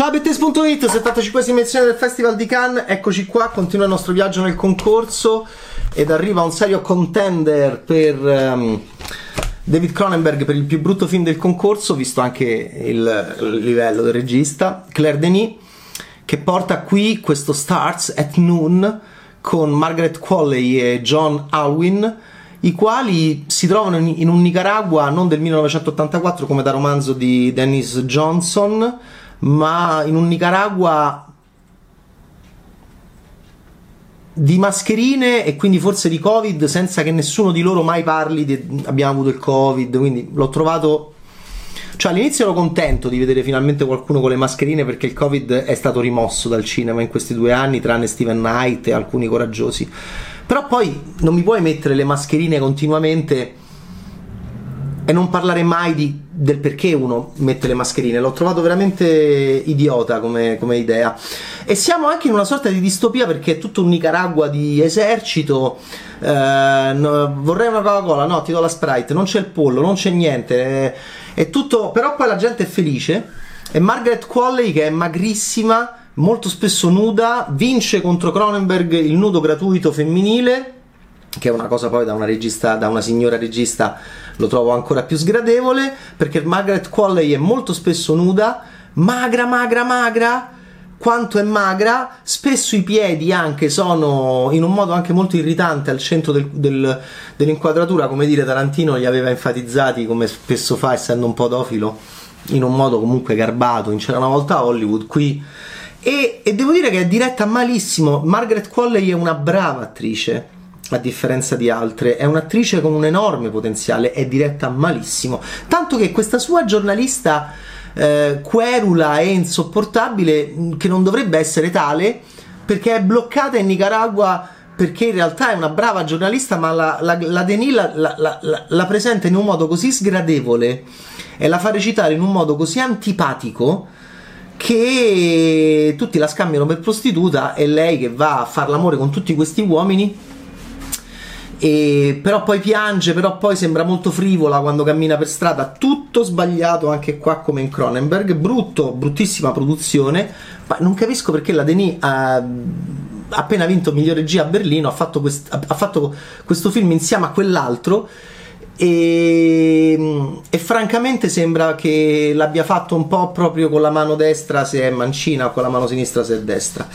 Ciao Bettes.it, 75 edizione del Festival di Cannes, eccoci qua, continua il nostro viaggio nel concorso ed arriva un serio contender per um, David Cronenberg per il più brutto film del concorso, visto anche il, il livello del regista, Claire Denis, che porta qui questo Starts at Noon con Margaret Qualley e John Alwyn, i quali si trovano in, in un Nicaragua non del 1984 come da romanzo di Dennis Johnson, ma in un Nicaragua di mascherine e quindi forse di covid senza che nessuno di loro mai parli di abbiamo avuto il covid quindi l'ho trovato cioè all'inizio ero contento di vedere finalmente qualcuno con le mascherine perché il covid è stato rimosso dal cinema in questi due anni tranne Steven Knight e alcuni coraggiosi. Però poi non mi puoi mettere le mascherine continuamente e non parlare mai di, del perché uno mette le mascherine. L'ho trovato veramente idiota come, come, idea. E siamo anche in una sorta di distopia perché è tutto un Nicaragua di esercito. Eh, no, vorrei una Coca-Cola, no, ti do la Sprite. Non c'è il pollo, non c'è niente. È, è tutto. Però poi la gente è felice. E Margaret Qualley, che è magrissima, molto spesso nuda, vince contro Cronenberg il nudo gratuito femminile che è una cosa poi da una regista, da una signora regista lo trovo ancora più sgradevole perché Margaret Qualley è molto spesso nuda, magra, magra, magra. Quanto è magra, spesso i piedi anche sono in un modo anche molto irritante al centro del, del, dell'inquadratura, come dire Tarantino li aveva enfatizzati come spesso fa essendo un podofilo in un modo comunque garbato, in c'era una volta Hollywood, qui. E, e devo dire che è diretta malissimo, Margaret Qualley è una brava attrice a differenza di altre, è un'attrice con un enorme potenziale, è diretta malissimo. Tanto che questa sua giornalista eh, querula e insopportabile, che non dovrebbe essere tale, perché è bloccata in Nicaragua perché in realtà è una brava giornalista, ma la, la, la Denis la, la, la, presenta in un modo così sgradevole e la fa recitare in un modo così antipatico che tutti la scambiano per prostituta e lei che va a fare l'amore con tutti questi uomini e però poi piange, però poi sembra molto frivola quando cammina per strada, tutto sbagliato anche qua come in Cronenberg, brutto, bruttissima produzione, ma non capisco perché la Denis ha appena vinto miglior regia a Berlino, ha fatto, quest- ha fatto questo film insieme a quell'altro. E, e, francamente sembra che l'abbia fatto un po' proprio con la mano destra se è mancina o con la mano sinistra se è destra.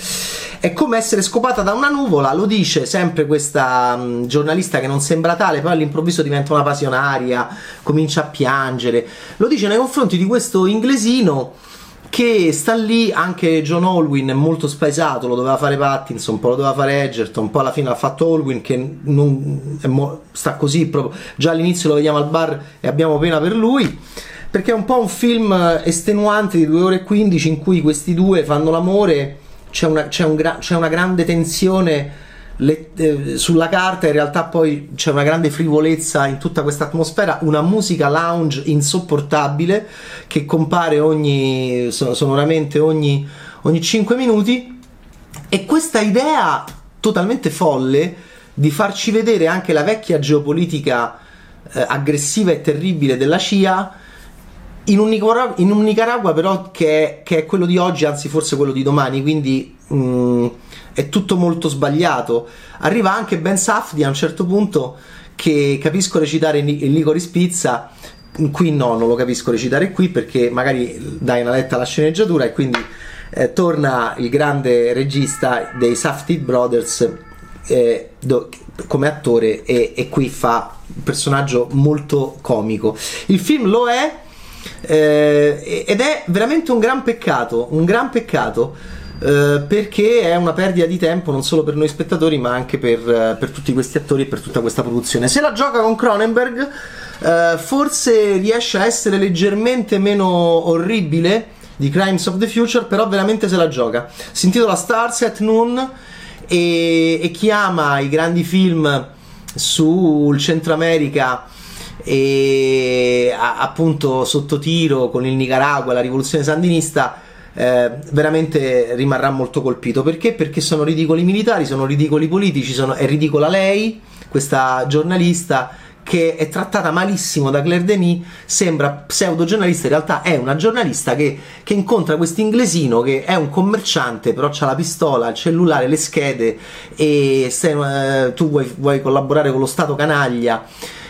È come essere scopata da una nuvola, lo dice sempre questa um, giornalista che non sembra tale, poi all'improvviso diventa una passionaria, comincia a piangere. Lo dice nei confronti di questo inglesino che sta lì anche John Olwyn è molto spaesato, lo doveva fare Pattinson, un po' lo doveva fare Edgerton, un po' alla fine l'ha fatto Olwyn che non, mo, sta così proprio, già all'inizio lo vediamo al bar e abbiamo pena per lui, perché è un po' un film estenuante di 2 ore e 15 in cui questi due fanno l'amore, c'è una, c'è un gra- c'è una grande tensione le, eh, sulla carta in realtà poi c'è una grande frivolezza in tutta questa atmosfera, una musica lounge insopportabile che compare ogni sonoramente ogni, ogni 5 minuti. E questa idea totalmente folle di farci vedere anche la vecchia geopolitica eh, aggressiva e terribile della CIA in un, Nicaragua, in un Nicaragua però che è, che è, quello di oggi, anzi forse quello di domani, quindi mh, mm, è tutto molto sbagliato. Arriva anche Ben Safdi a un certo punto che capisco recitare in Licorice Pizza, qui no, non lo capisco recitare qui perché magari dai una letta alla sceneggiatura e quindi eh, torna il grande regista dei Safdie Brothers eh, do, come attore e, e qui fa un personaggio molto comico. Il film lo è eh, ed è veramente un gran peccato, un gran peccato eh, perché è una perdita di tempo non solo per noi spettatori ma anche per, uh, per tutti questi attori e per tutta questa produzione. Se la gioca con Cronenberg uh, forse riesce a essere leggermente meno orribile di Crimes of the Future, però veramente se la gioca. Si intitola Stars at Noon e, e chi ama i grandi film sul Centro America e a, appunto sotto tiro con il Nicaragua, la rivoluzione sandinista eh, veramente rimarrà molto colpito. Perché? Perché sono ridicoli militari, sono ridicoli politici, sono, è ridicola lei, questa giornalista che è trattata malissimo da Claire Denis, sembra pseudo giornalista, in realtà è una giornalista che, che incontra questo inglesino che è un commerciante, però ha la pistola, il cellulare, le schede e se, eh, tu vuoi, vuoi collaborare con lo Stato canaglia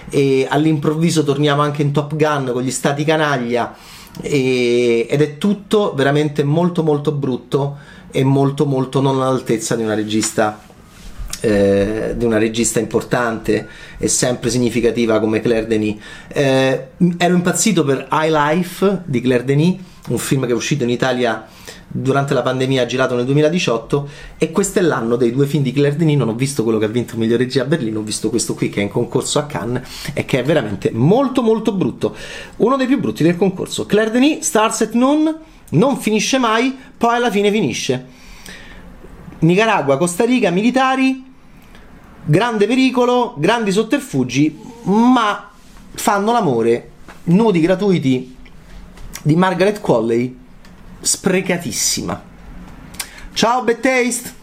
e all'improvviso torniamo anche in Top Gun con gli Stati canaglia e, ed è tutto veramente molto molto brutto e molto molto non all'altezza di una regista eh, di una regista importante e sempre significativa come Claire Denis. Eh, ero impazzito per High Life di Claire Denis, un film che è uscito in Italia durante la pandemia, girato nel 2018, e questo è l'anno dei due film di Claire Denis. Non ho visto quello che ha vinto miglior regia a Berlino, ho visto questo qui che è in concorso a Cannes e che è veramente molto molto brutto. Uno dei più brutti del concorso. Claire Denis, Stars at Noon, non finisce mai, poi alla fine finisce. Nicaragua, Costa Rica, militari, grande pericolo, grandi sotterfugi, ma fanno l'amore, nudi gratuiti di Margaret Qualley, sprecatissima. Ciao Bad!